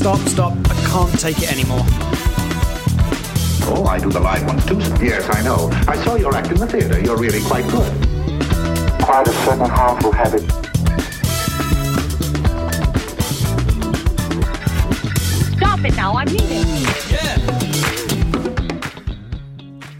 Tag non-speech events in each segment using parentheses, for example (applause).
Stop, stop, stop. I can't take it anymore. Oh, I do the live ones too. Yes, I know. I saw your act in the theater. You're really quite good. Quite a certain harmful habit. Stop it now, I'm reading.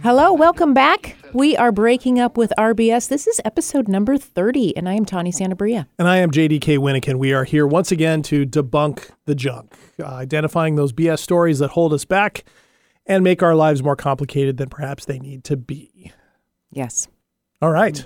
Hello, welcome back. We are breaking up with RBS. This is episode number 30, and I am Tawny Santabria. And I am JDK Winnikin. We are here once again to debunk the junk, uh, identifying those BS stories that hold us back and make our lives more complicated than perhaps they need to be. Yes. All right.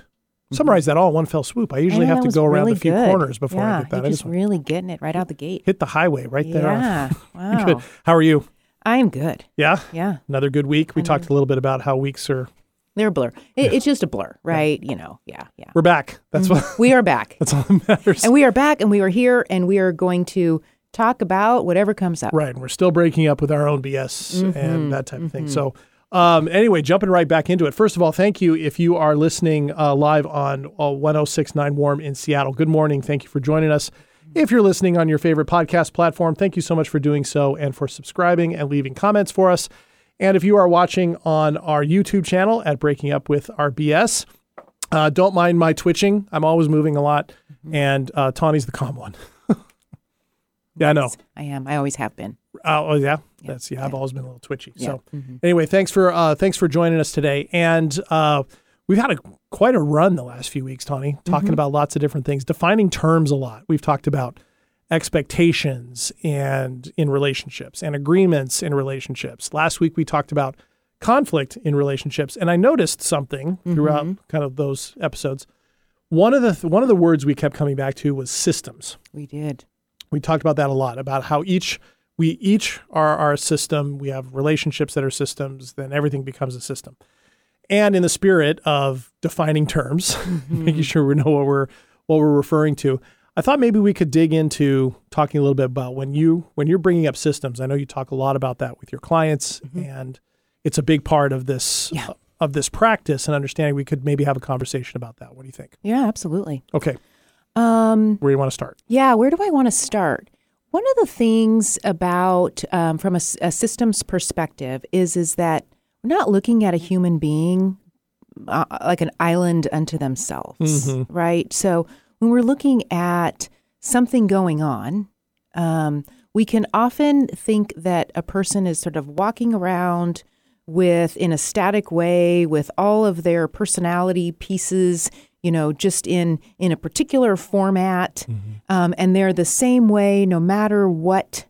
Summarize that all in one fell swoop. I usually Mm-hmm. have to go around really a few good. corners before yeah, I get that. You're I just really getting it right out the gate. hit the highway right there. Yeah. (laughs) Wow. Good. How are you? I'm good. Yeah? Yeah. Another good week. We talked a little bit about how weeks are. They're a blur. It, It's just a blur, right? You know, yeah, yeah. We're back. That's what. We are back. (laughs) That's all that matters. and we are back, and we are here, and we are going to talk about whatever comes up. Right. And we're still breaking up with our own BS Mm-hmm. and that type of thing. So, um, anyway, jumping right back into it. First of all, thank you if you are listening uh, live on uh, 1069 Warm in Seattle. Good morning. Thank you for joining us. If you're listening on your favorite podcast platform, thank you so much for doing so and for subscribing and leaving comments for us. And if you are watching on our YouTube channel at Breaking Up with RBS, uh, don't mind my twitching. I'm always moving a lot, and uh, Tawny's the calm one. (laughs) yeah, I know. I am. I always have been. Oh, oh, yeah. That's yeah. I've always been a little twitchy. So Mm-hmm. anyway, thanks for uh, thanks for joining us today. And uh, we've had a quite a run the last few weeks, Tawny, talking Mm-hmm. about lots of different things, defining terms a lot. We've talked about expectations and in relationships and agreements in relationships. Last week we talked about conflict in relationships, and I noticed something throughout Mm-hmm. kind of those episodes. One of the th- one of the words we kept coming back to was systems We did. we talked about that a lot about how each we each are our system we have relationships that are systems then everything becomes a system and in the spirit of defining terms (laughs) making sure we know what we're what we're referring to i thought maybe we could dig into talking a little bit about when you when you're bringing up systems i know you talk a lot about that with your clients and it's a big part of this Yeah. of this practice and understanding we could maybe have a conversation about that what do you think Yeah, absolutely. okay Um, where do you want to start Yeah, where do I want to start? One of the things about um, from a systems perspective is is that we're not looking at a human being uh, like an island unto themselves, right? So when we're looking at something going on, um, we can often think that a person is sort of walking around with in a static way with all of their personality pieces you know just in in a particular format um, and they're the same way no matter what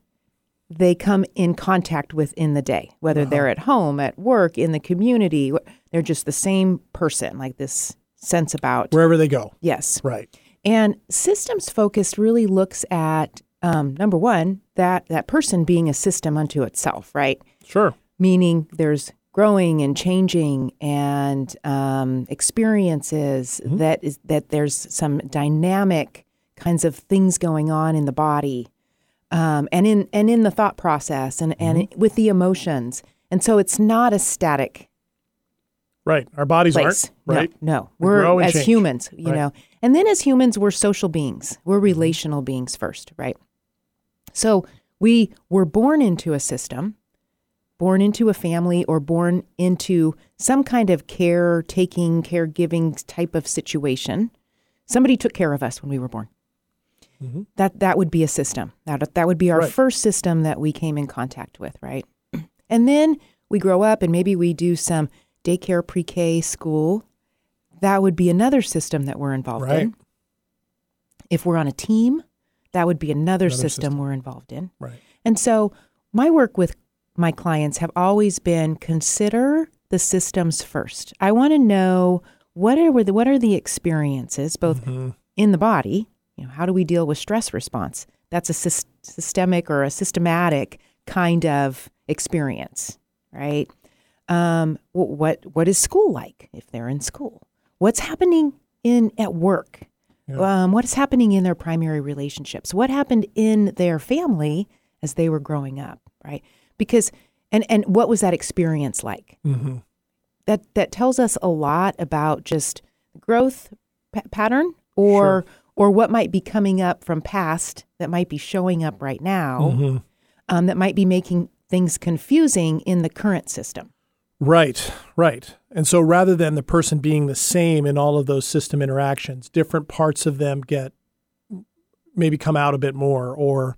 they come in contact with in the day whether they're at home at work in the community they're just the same person like this sense about wherever they go. Yes. Right and systems focused really looks at um, number one that that person being a system unto itself right? Sure. Meaning there's growing and changing and um, experiences that is that there's some dynamic kinds of things going on in the body um, and in and in the thought process and and Mm-hmm. with the emotions. And so it's not a static Right. Our bodies place aren't, right? no, no. We and as change. humans you Right. know and then as humans we're social beings we're Mm-hmm. relational beings first right so we were born into a system born into a family or born into some kind of caretaking, caregiving type of situation. Somebody took care of us when we were born. That that would be a system. That that would be our Mm-hmm. Right. first system that we came in contact with, right? (clears throat) And then we grow up and maybe we do some daycare, pre-K, school. That would be another system that we're involved Right. in. If we're on a team, that would be another, Another system, system. we're involved in. Right. And so my work with my clients have always been consider the systems first. I want to know what are the, what are the experiences both Mm-hmm. in the body, you know, how do we deal with stress response? That's a sys- systemic or a systematic kind of experience, right? Um, what what is school like if they're in school? What's happening in at work? Um, what is happening in their primary relationships? What happened in their family as they were growing up, right? Because and and what was that experience like? Mm-hmm. That that tells us a lot about just growth pa- pattern or or what might be coming up from past that might be showing up right now um, that might be making things confusing in the current system. Right, right. And so rather than the person being the same in all of those system interactions, different parts of them get maybe come out a bit more, or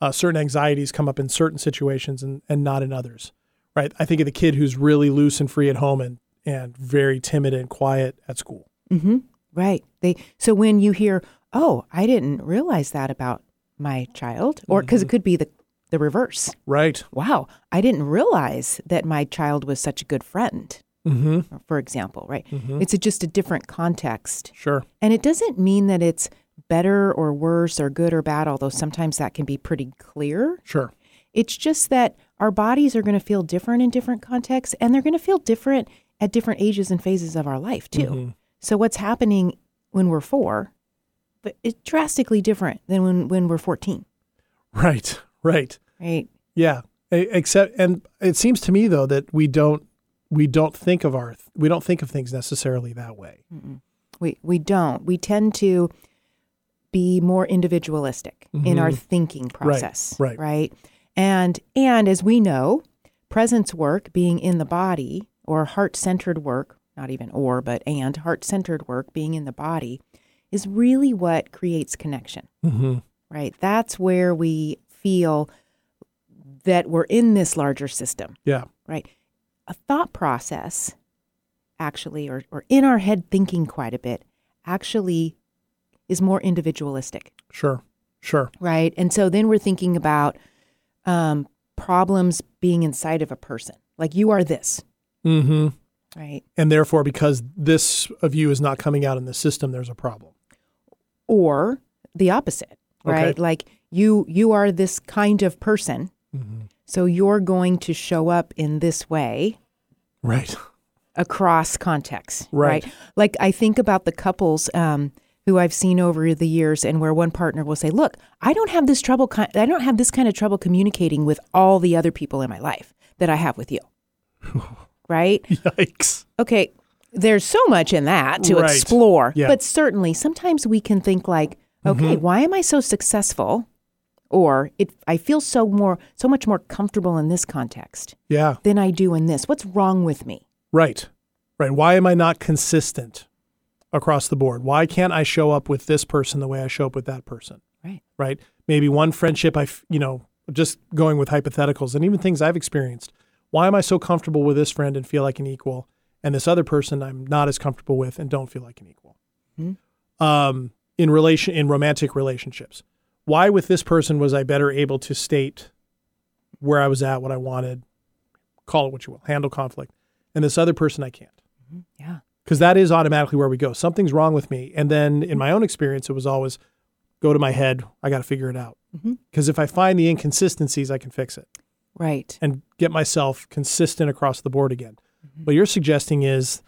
uh, certain anxieties come up in certain situations and, and not in others. Right. I think of the kid who's really loose and free at home and, and very timid and quiet at school. Mm-hmm. Right. They so when you hear, "Oh, I didn't realize that about my child," or because it could be the the reverse. Right. Wow, I didn't realize that my child was such a good friend. Mm-hmm. For example, right? It's a, just a different context, Sure. and it doesn't mean that it's better or worse or good or bad. Although sometimes that can be pretty clear. Sure. It's just that our bodies are going to feel different in different contexts, and they're going to feel different at different ages and phases of our life too. So what's happening when we're four, but it's drastically different than when when we're fourteen, Right. Right. Right? Yeah. Except, and it seems to me though that we don't we don't think of our we don't think of things necessarily that way. We we don't. We tend to be more individualistic in our thinking process, right. Right. And and as we know, presence work, being in the body, or heart centered work, not even or, but and heart centered work, being in the body, is really what creates connection. Mm-hmm. Right. That's where we feel that we're in this larger system Yeah. right? A thought process, actually, or, or in our head thinking quite a bit, actually is more individualistic, Sure. Sure. right? And so then we're thinking about um, problems being inside of a person. Like you are this, Mm-hmm. right? And therefore, because this of you is not coming out in the system, there's a problem. Or the opposite, right? Okay. Like you you are this kind of person, so you're going to show up in this way Right. across contexts, Right. Like I think about the couples um, who I've seen over the years, and where one partner will say, "Look, I don't have this trouble. I don't have this kind of trouble communicating with all the other people in my life that I have with you." (laughs) right? Yikes. Okay. There's so much in that to Right. explore, Yeah. but certainly sometimes we can think like, "Okay, why am I so successful?" Or it, I feel so more, so much more comfortable in this context Yeah. than I do in this. What's wrong with me? Right. Right. Why am I not consistent across the board? Why can't I show up with this person the way I show up with that person? Right. Right. Maybe one friendship, I, you know, just going with hypotheticals and even things I've experienced. Why am I so comfortable with this friend and feel like an equal, and this other person I'm not as comfortable with and don't feel like an equal? Hmm. Um, in relation, in romantic relationships, why with this person was I better able to state where I was at, what I wanted, call it what you will, handle conflict, and this other person I can't mm-hmm. Yeah. because that is automatically where we go. Something's wrong with me. And then in my own experience, it was always go to my head. I got to figure it out. Mm-hmm. Because if I find the inconsistencies, I can fix it Right. and get myself consistent across the board again. Mm-hmm. What you're suggesting is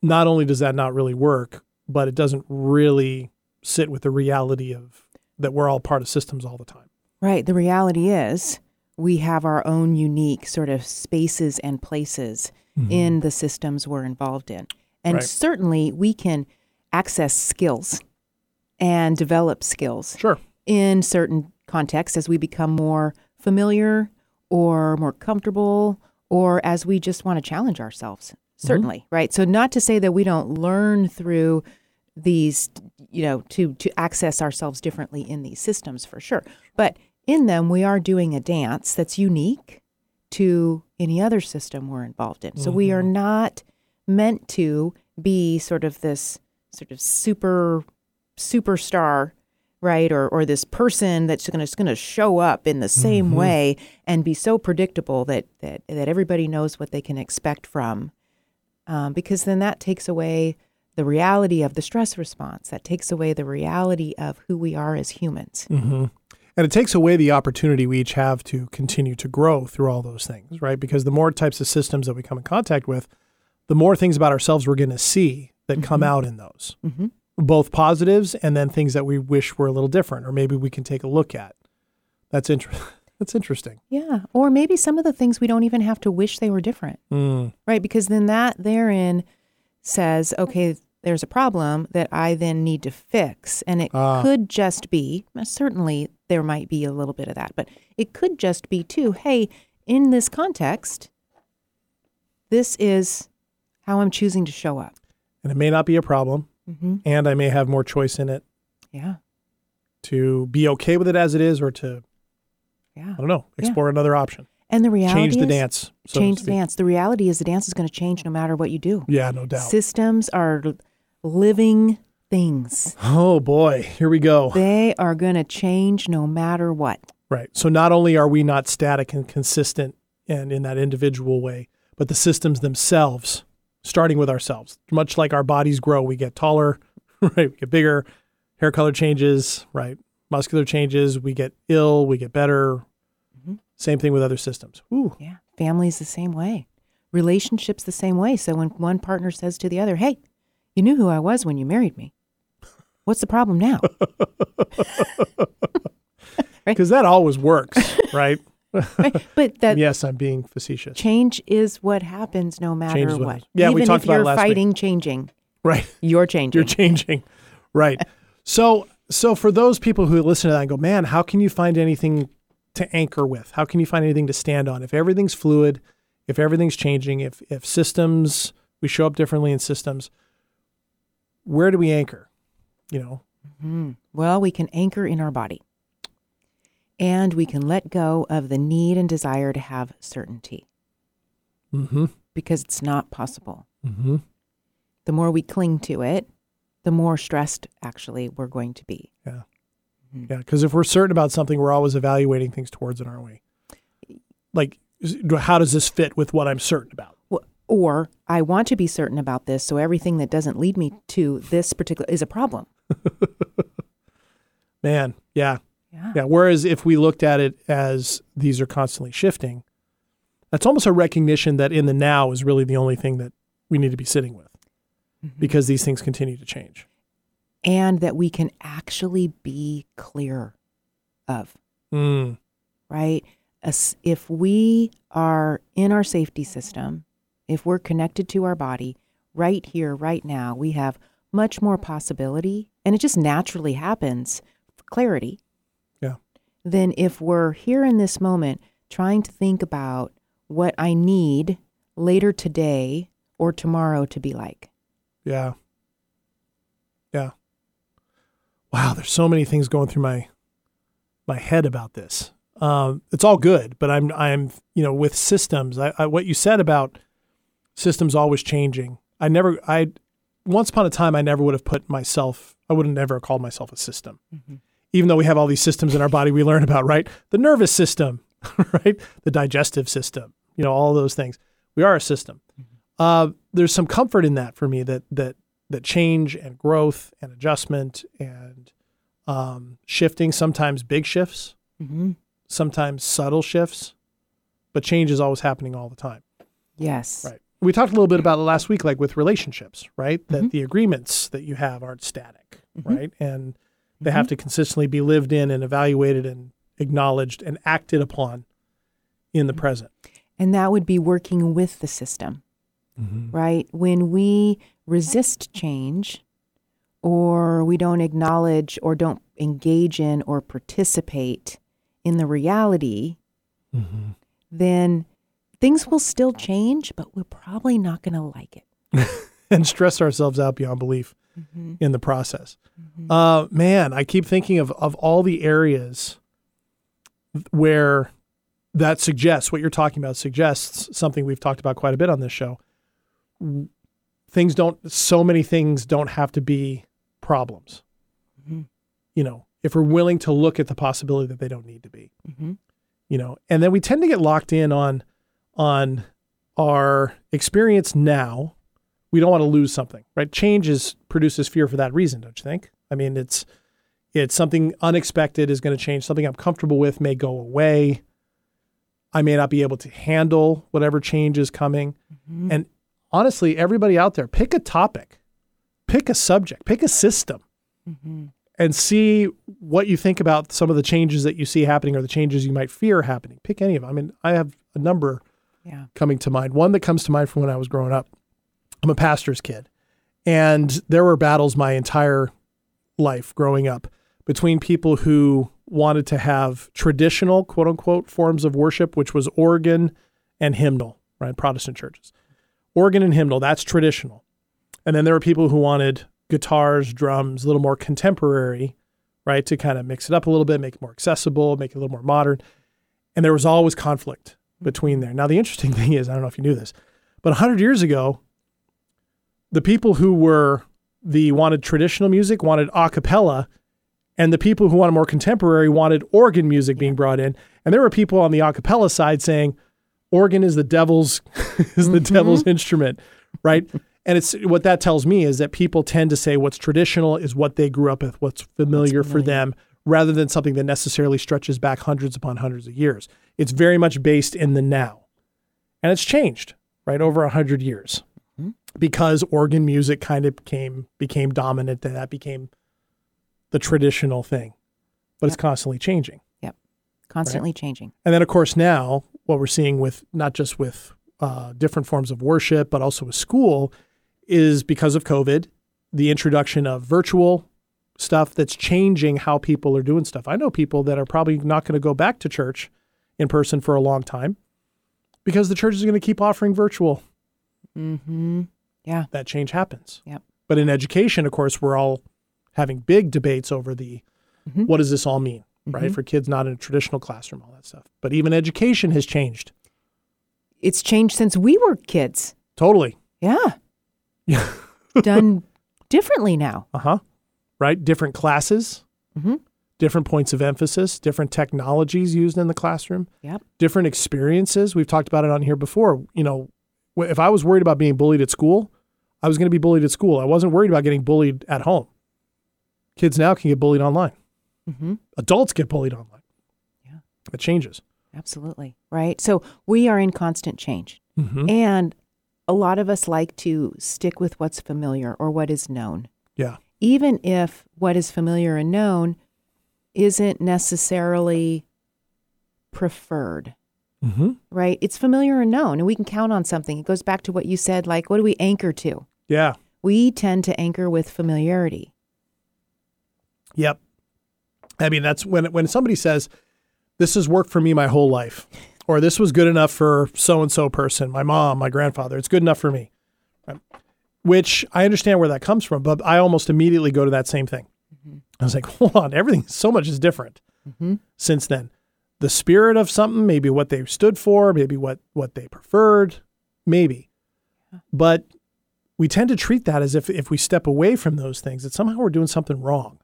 not only does that not really work, but it doesn't really sit with the reality of that we're all part of systems all the time. Right. The reality is we have our own unique sort of spaces and places mm-hmm. in the systems we're involved in. And Right. certainly we can access skills and develop skills Sure. in certain contexts as we become more familiar or more comfortable or as we just want to challenge ourselves mm-hmm. certainly right so not to say that we don't learn through these you know to to access ourselves differently in these systems for sure. But in them we are doing a dance that's unique to any other system we're involved in. So we are not meant to be sort of this sort of super superstar right? Or or this person that's going to going to show up in the same way and be so predictable that that that everybody knows what they can expect from um, because then that takes away the reality of the stress response that takes away the reality of who we are as humans mm-hmm. And it takes away the opportunity we each have to continue to grow through all those things, right? Because the more types of systems that we come in contact with, the more things about ourselves we're going to see that come mm-hmm. out in those, mm-hmm. both positives and then things that we wish were a little different, or maybe we can take a look at. That's interesting. (laughs) That's interesting. yeah or maybe some of the things we don't even have to wish they were different Mm, right because then that therein says okay there's a problem that I then need to fix. And it Ah. could just be, certainly there might be a little bit of that, but it could just be too, hey, in this context, this is how I'm choosing to show up. And it may not be a problem, Mm-hmm. and I may have more choice in it Yeah. to be okay with it as it is or to, Yeah. I don't know, Yeah. explore another option. And the reality Change the is, dance. so change the dance. The reality is the dance is going to change no matter what you do. Yeah, no doubt. Systems are living things. Oh boy, here we go. They are going to change no matter what. Right. So not only are we not static and consistent and in that individual way, but the systems themselves, starting with ourselves, much like our bodies grow, we get taller, (laughs) right? We get bigger, hair color changes, right? Muscular changes, we get ill, we get better. Mm-hmm. Same thing with other systems. Ooh, Yeah. Family's the same way. Relationships the same way. So when one partner says to the other, "Hey, you knew who I was when you married me. What's the problem now?" (laughs) (laughs) because that always works, (laughs) right? Right? But that yes, I'm being facetious. change is what happens no matter what what. Yeah, we Even talked if about you're last week. fighting changing, Right. you're changing. You're changing. Right. So so for those people who listen to that and go, man, how can you find anything to anchor with? How can you find anything to stand on? If everything's fluid, if everything's changing, if if systems we show up differently in systems, where do we anchor? You know, Mhm. Well, we can anchor in our body. And we can let go of the need and desire to have certainty mm-hmm, because it's not possible. mm-hmm. The more we cling to it, the more stressed actually we're going to be. Mm-hmm. Yeah. Yeah. Because if we're certain about something, we're always evaluating things towards it, aren't we? Like, how does this fit with what I'm certain about? Or I want to be certain about this, so everything that doesn't lead me to this particular is a problem. (laughs) Man, yeah. Yeah. Yeah. Whereas if we looked at it as these are constantly shifting, that's almost a recognition that in the now is really the only thing that we need to be sitting with mm-hmm. because these things continue to change. And that we can actually be clear of, Mm, right? As- If we are in our safety system, if we're connected to our body right here, right now, we have much more possibility, and it just naturally happens for clarity yeah. Then if we're here in this moment trying to think about what I need later today or tomorrow to be like. Yeah. Yeah. Wow, there's so many things going through my my head about this. Um, it's all good, but I'm I'm you know with systems. I, I what you said about systems always changing. I never I once upon a time I never would have put myself. I would have never called myself a system, even though we have all these systems in our body we learn about. Right, the nervous system, (laughs) right, the digestive system. You know all those things. We are a system. Uh, there's some comfort in that for me that that that change and growth and adjustment and um, shifting, sometimes big shifts, Mm-hmm. sometimes subtle shifts, but change is always happening all the time. Yes. Right. We talked a little bit about it last week, like with relationships, right? Mm-hmm. That the agreements that you have aren't static, right? And they have to consistently be lived in and evaluated and acknowledged and acted upon in the present. And that would be working with the system, right? When we resist change or we don't acknowledge or don't engage in or participate in the reality, mm-hmm. then things will still change, but we're probably not going to like it. (laughs) and stress ourselves out beyond belief mm-hmm. in the process. Mm-hmm. Uh, man, I keep thinking of, of all the areas where that suggests what you're talking about suggests something we've talked about quite a bit on this show. Things don't, so many things don't have to be problems. Mm-hmm. You know, if we're willing to look at the possibility that they don't need to be, mm-hmm. you know, and then we tend to get locked in on, on our experience now we don't want to lose something, right? Change is produces fear for that reason, don't you think? I mean, it's it's something unexpected is going to change. Something I'm comfortable with may go away. I may not be able to handle whatever change is coming. Mm-hmm. And honestly, everybody out there, pick a topic, pick a subject, pick a system, mm-hmm. and see what you think about some of the changes that you see happening or the changes you might fear happening. Pick any of them. I mean, I have a number Yeah. coming to mind. One that comes to mind from when I was growing up. I'm a pastor's kid, And there were battles my entire life growing up between people who wanted to have traditional, quote unquote, forms of worship, which was organ and hymnal, right? Protestant churches. Organ and hymnal, that's traditional. And then there were people who wanted guitars, drums, a little more contemporary, right? To kind of mix it up a little bit, make it more accessible, make it a little more modern. And there was always conflict between there. Now, the interesting (laughs) thing is, I don't know if you knew this, but 100 years ago, the people who were the wanted traditional music wanted a cappella, and the people who wanted more contemporary wanted organ music being brought in. And there were people on the a cappella side saying, organ is the devil's (laughs) is the mm-hmm. devil's instrument, right? And it's what that tells me is that people tend to say what's traditional is what they grew up with, what's familiar, for them, rather than something that necessarily stretches back hundreds upon hundreds of years. It's very much based in the now. And it's changed, right, over a hundred years. Mm-hmm. Because organ music kind of became became dominant and that became the traditional thing. But it's constantly changing. Yep. Constantly changing. And then, of course, now what we're seeing with not just with uh, different forms of worship, but also with school, is because of COVID, the introduction of virtual stuff that's changing how people are doing stuff. I know people that are probably not going to go back to church in person for a long time because the church is going to keep offering virtual. Mm-hmm. Yeah. That change happens. Yep. But in education, of course, we're all having big debates over the what does this all mean, right? For kids not in a traditional classroom, all that stuff. But even education has changed It's changed since we were kids. totally. Yeah. Yeah. (laughs) Done differently now. Uh huh. Right? Different classes, Mhm. different points of emphasis, different technologies used in the classroom, Yep. different experiences. We've talked about it on here before. You know, if I was worried about being bullied at school, I was going to be bullied at school. I wasn't worried about getting bullied at home. Kids now can get bullied online. Mm-hmm. Adults get bullied online. Yeah. It changes. Absolutely. Right. So we are in constant change. Mm-hmm. And a lot of us like to stick with what's familiar or what is known, Yeah. even if what is familiar and known isn't necessarily preferred. Mm-hmm. Right? It's familiar and known, and we can count on something. It goes back to what you said like, what do we anchor to? Yeah. We tend to anchor with familiarity. Yep. I mean, that's when when somebody says, "This has worked for me my whole life," or "This was good enough for so and so person, my mom, my grandfather. It's good enough for me." Right? Which I understand where that comes from, but I almost immediately go to that same thing. Mm-hmm. I was like, (laughs) "Hold on, everything so much is different mm-hmm. since then." The spirit of something, maybe what they stood for, maybe what what they preferred, maybe, but we tend to treat that as if if we step away from those things, that somehow we're doing something wrong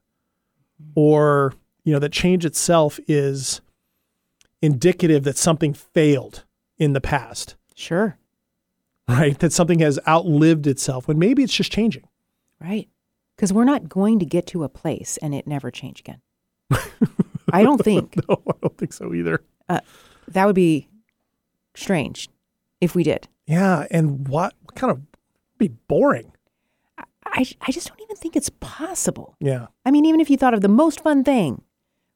mm-hmm. or you know that change itself is indicative that something failed in the past Sure. right that something has outlived itself when maybe it's just changing Right. Because we're not going to get to a place and it never change again. (laughs) I don't think (laughs) no i don't think so either uh, that would be strange if we did. yeah and what, what kind of be boring I, I just don't even think it's possible. yeah I mean, even if you thought of the most fun thing,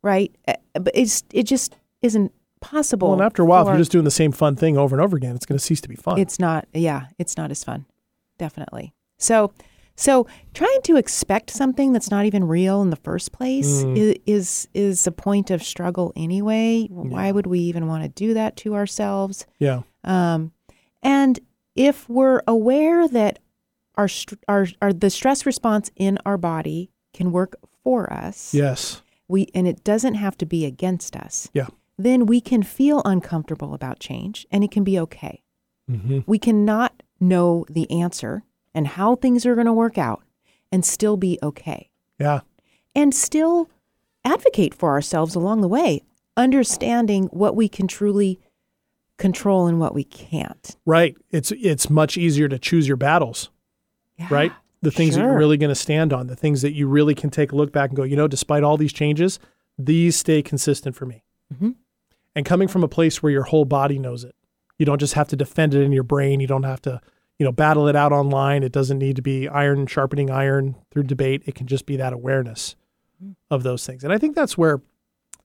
right? Uh, But it's it just isn't possible. well and after a while if you're just doing the same fun thing over and over again it's going to cease to be fun it's not. Yeah, it's not as fun. Definitely. So, so trying to expect something that's not even real in the first place Mm. is, is is a point of struggle anyway. Why would we even want to do that to ourselves? yeah Um, and if we're aware that our, our our the stress response in our body can work for us, yes we and it doesn't have to be against us. yeah Then we can feel uncomfortable about change, and it can be okay. mm-hmm. We cannot know the answer and how things are going to work out, and still be okay, yeah and still advocate for ourselves along the way, understanding what we can truly control and what we can't. right it's it's much easier to choose your battles Yeah. right? The things that you're really going to stand on, the things that you really can take a look back and go, you know, despite all these changes, these stay consistent for me. Mhm. And coming from a place where your whole body knows it, you don't just have to defend it in your brain. You don't have to, you know, battle it out online. It doesn't need to be iron sharpening iron through debate. It can just be that awareness of those things. And I think that's where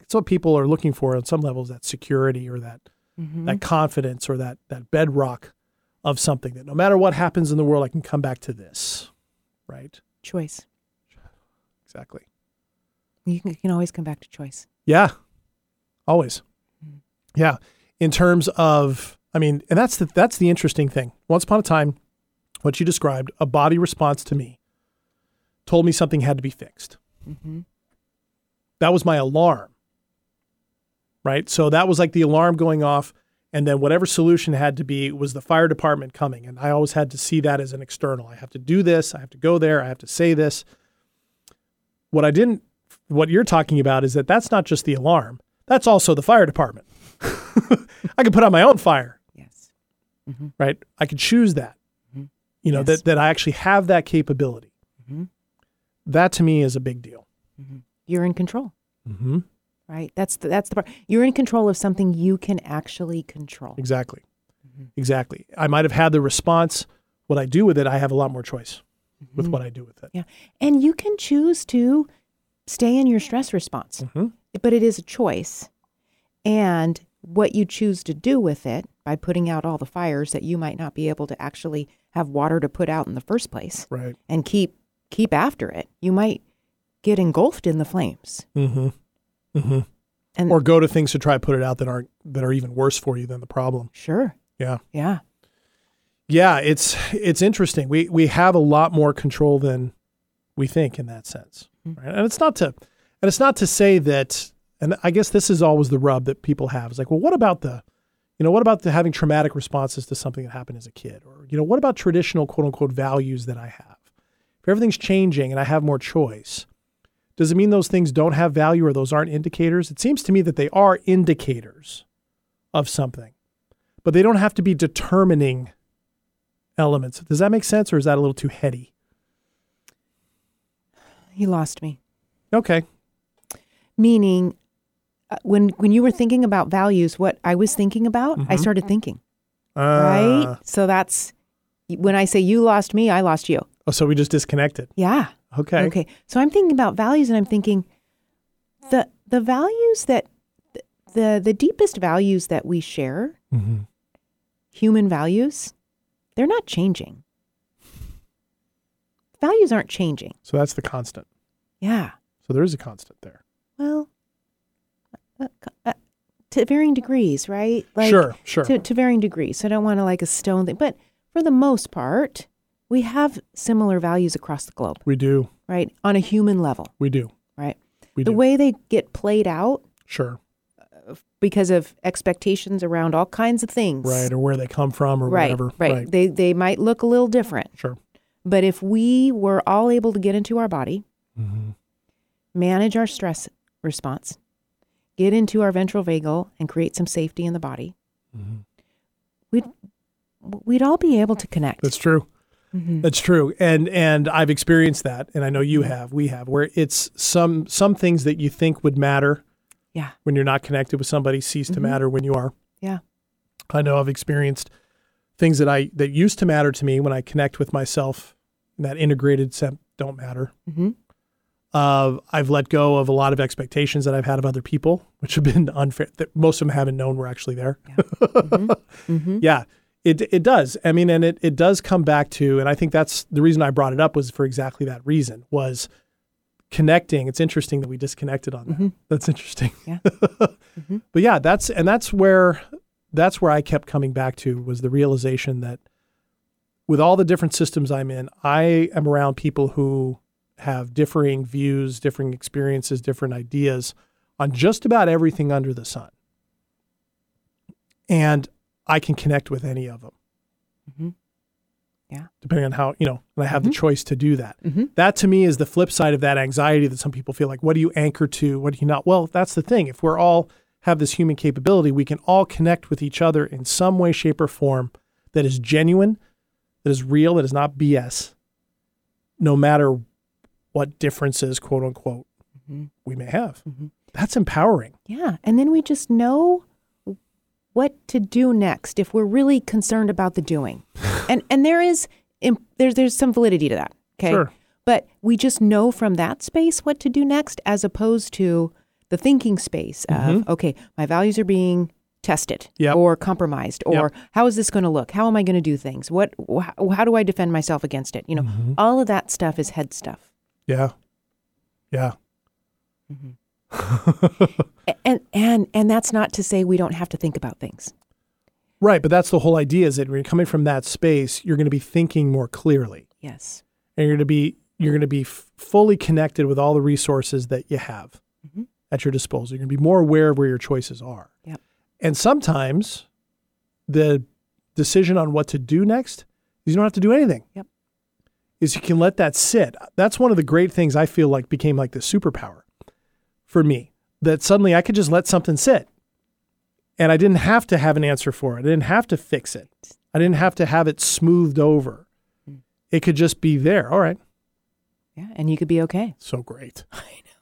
it's what people are looking for on some levels that security or that Mm-hmm. that confidence or that that bedrock of something that no matter what happens in the world, I can come back to this. Right? Choice. Exactly. You can, you can always come back to choice. Yeah. Always. Mm-hmm. Yeah. In terms of, I mean, and that's the that's the interesting thing. Once upon a time, what you described, a body response to me told me something had to be fixed. Mm-hmm. That was my alarm. Right? So that was like the alarm going off and then whatever solution had to be was the fire department coming and I always had to see that as an external. I have to do this, I have to go there, I have to say this. What I didn't what you're talking about is that that's not just the alarm. That's also the fire department. (laughs) I could put out my own fire, Yes. Mm-hmm. right? I could choose that. Mm-hmm. You know, Yes. that that I actually have that capability. Mm-hmm. That to me is a big deal. You're in control. Mm-hmm. Right. That's the, that's the part. You're in control of something you can actually control. Exactly. Mm-hmm. Exactly. I might have had the response. What I do with it, I have a lot more choice with mm-hmm. what I do with it. Yeah. And you can choose to stay in your stress response, mm-hmm. but it is a choice. And what you choose to do with it by putting out all the fires that you might not be able to actually have water to put out in the first place Right. and keep keep after it. You might get engulfed in the flames. Mm-hmm. Mm-hmm. And Or go to things to try to put it out that aren't that are even worse for you than the problem. sure. Yeah. Yeah. Yeah, it's it's interesting. We we have a lot more control than we think in that sense. Right? And it's not to and it's not to say that and I guess this is always the rub that people have. It's like, well, what about the you know, what about the having traumatic responses to something that happened as a kid? Or, you know, what about traditional quote unquote values that I have? If everything's changing and I have more choice, does it mean those things don't have value or those aren't indicators? It seems to me that they are indicators of something, but they don't have to be determining elements. Does that make sense or is that a little too heady? You lost me. Okay. Meaning uh, when when you were thinking about values, what I was thinking about, I started thinking. Uh, right? So that's when I say you lost me, I lost you. Oh, so we just disconnected. Yeah. Okay. Okay. So I'm thinking about values and I'm thinking the the values that the the deepest values that we share, Mhm. human values, they're not changing. Values aren't changing. So that's the constant. Yeah. So there is a constant there. Well, uh, uh, to varying degrees, right? Sure, sure. To, to varying degrees. So I don't want to like a stone thing, but for the most part, we have similar values across the globe, We do. right? On a human level, We do. right? We the do. way they get played out sure. because of expectations around all kinds of things. Right. Or where they come from or right, whatever. right. They they might look a little different, Sure. but if we were all able to get into our body, Mm-hmm. manage our stress response, get into our ventral vagal, and create some safety in the body, we'd we'd all be able to connect. That's true. That's true. And and I've experienced that and I know you have, we have, where it's some some things that you think would matter yeah, when you're not connected with somebody cease to matter when you are. yeah, I know I've experienced things that I that used to matter to me when I connect with myself in that integrated sense don't matter. Mhm. Uh, I've let go of a lot of expectations that I've had of other people, which have been unfair. That most of them haven't known were actually there. (laughs) Mm-hmm. Yeah, it it does. I mean, and it it does come back to, and I think that's the reason I brought it up was for exactly that reason was connecting. It's interesting that we disconnected on that. Mm-hmm. That's interesting. Yeah. (laughs) Mm-hmm. But yeah, that's and that's where that's where I kept coming back to was the realization that with all the different systems I'm in, I am around people who have differing views, differing experiences, different ideas on just about everything under the sun. And I can connect with any of them. Mhm. Yeah. Depending on how, you know, and I have the choice to do that. Mhm. That to me is the flip side of that anxiety that some people feel like, what do you anchor to? What do you not? Well, that's the thing. If we're all have this human capability, we can all connect with each other in some way, shape, or form that is genuine, that is real, that is not BS, no matter what differences, quote unquote, we may have. That's empowering. yeah. And then we just know what to do next if we're really concerned about the doing. (laughs) and and there is there's there's some validity to that. Okay. Sure. But we just know from that space what to do next as opposed to the thinking space of, okay, my values are being tested Yep. or compromised or Yep. how is this going to look? How am I going to do things? What wh- how do I defend myself against it? You know, Mm-hmm. all of that stuff is head stuff. Yeah. Yeah. A- (laughs) And and and that's not to say we don't have to think about things. Right. But that's the whole idea is that when you're coming from that space, you're going to be thinking more clearly Yes. and you're going to be, you're going to be f- fully connected with all the resources that you have Mm-hmm. at your disposal. You're going to be more aware of where your choices are. Yep. And sometimes the decision on what to do next is you don't have to do anything. Yep. Is you can let that sit. That's one of the great things I feel like became like the superpower for me. That suddenly I could just let something sit. And I didn't have to have an answer for it. I didn't have to fix it. I didn't have to have it smoothed over. It could just be there. All right. Yeah, and you could be okay. So great. (laughs) I know,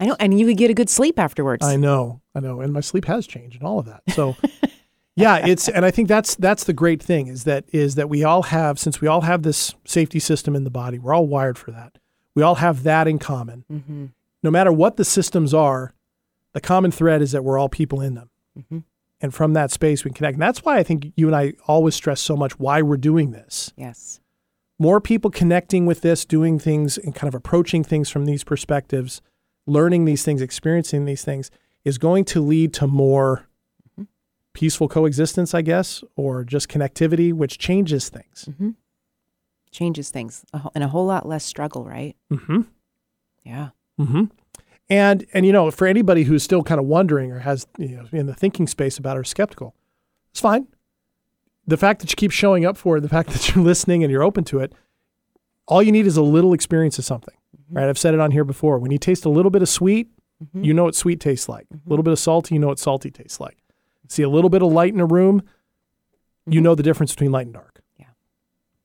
I know. and you could get a good sleep afterwards. I know, I know, and my sleep has changed and all of that. So, (laughs) yeah, it's and I think that's that's the great thing is that is that we all have since we all have this safety system in the body, we're all wired for that. We all have that in common. Mm-hmm. No matter what the systems are, the common thread is that we're all people in them, Mm-hmm. and from that space we connect. And that's why I think you and I always stress so much why we're doing this. Yes. More people connecting with this, doing things and kind of approaching things from these perspectives, learning these things, experiencing these things is going to lead to more peaceful coexistence, I guess, or just connectivity, which changes things. Changes things and a whole lot less struggle, right? Mm-hmm. Yeah. Mm-hmm. And and you know, for anybody who's still kind of wondering or has you know in the thinking space about or skeptical, it's fine. The fact that you keep showing up for it, the fact (laughs) that you're listening and you're open to it, all you need is a little experience of something. Mm-hmm. Right? I've said it on here before. When you taste a little bit of sweet, mm-hmm. you know what sweet tastes like. Mm-hmm. A little bit of salty, you know what salty tastes like. See a little bit of light in a room, you know the difference between light and dark. Yeah.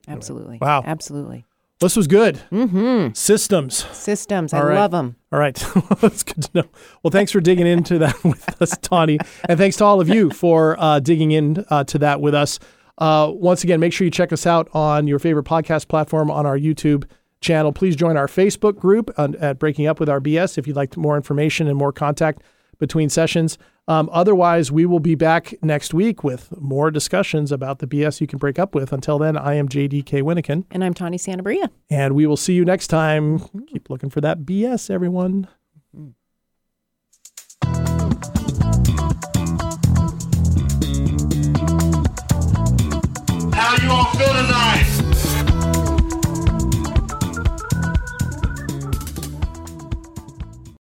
Absolutely. Wow. Absolutely. This was good. Mm-hmm. Systems. Systems. I All right. love them. All right. (laughs) That's good to know. Well, thanks for digging into that (laughs) with us, Tawny. And thanks to all of you for uh, digging in uh, to that with us. Uh, once again, make sure you check us out on your favorite podcast platform on our YouTube channel. Please join our Facebook group on, at Breaking Up with RBS if you'd like more information and more contact between sessions. Um, otherwise, we will be back next week with more discussions about the BS you can break up with. Until then, I am JDK Winnikin. And I'm Tawny Santabria. And we will see you next time. Mm-hmm. Keep looking for that BS, everyone. How you all feel tonight?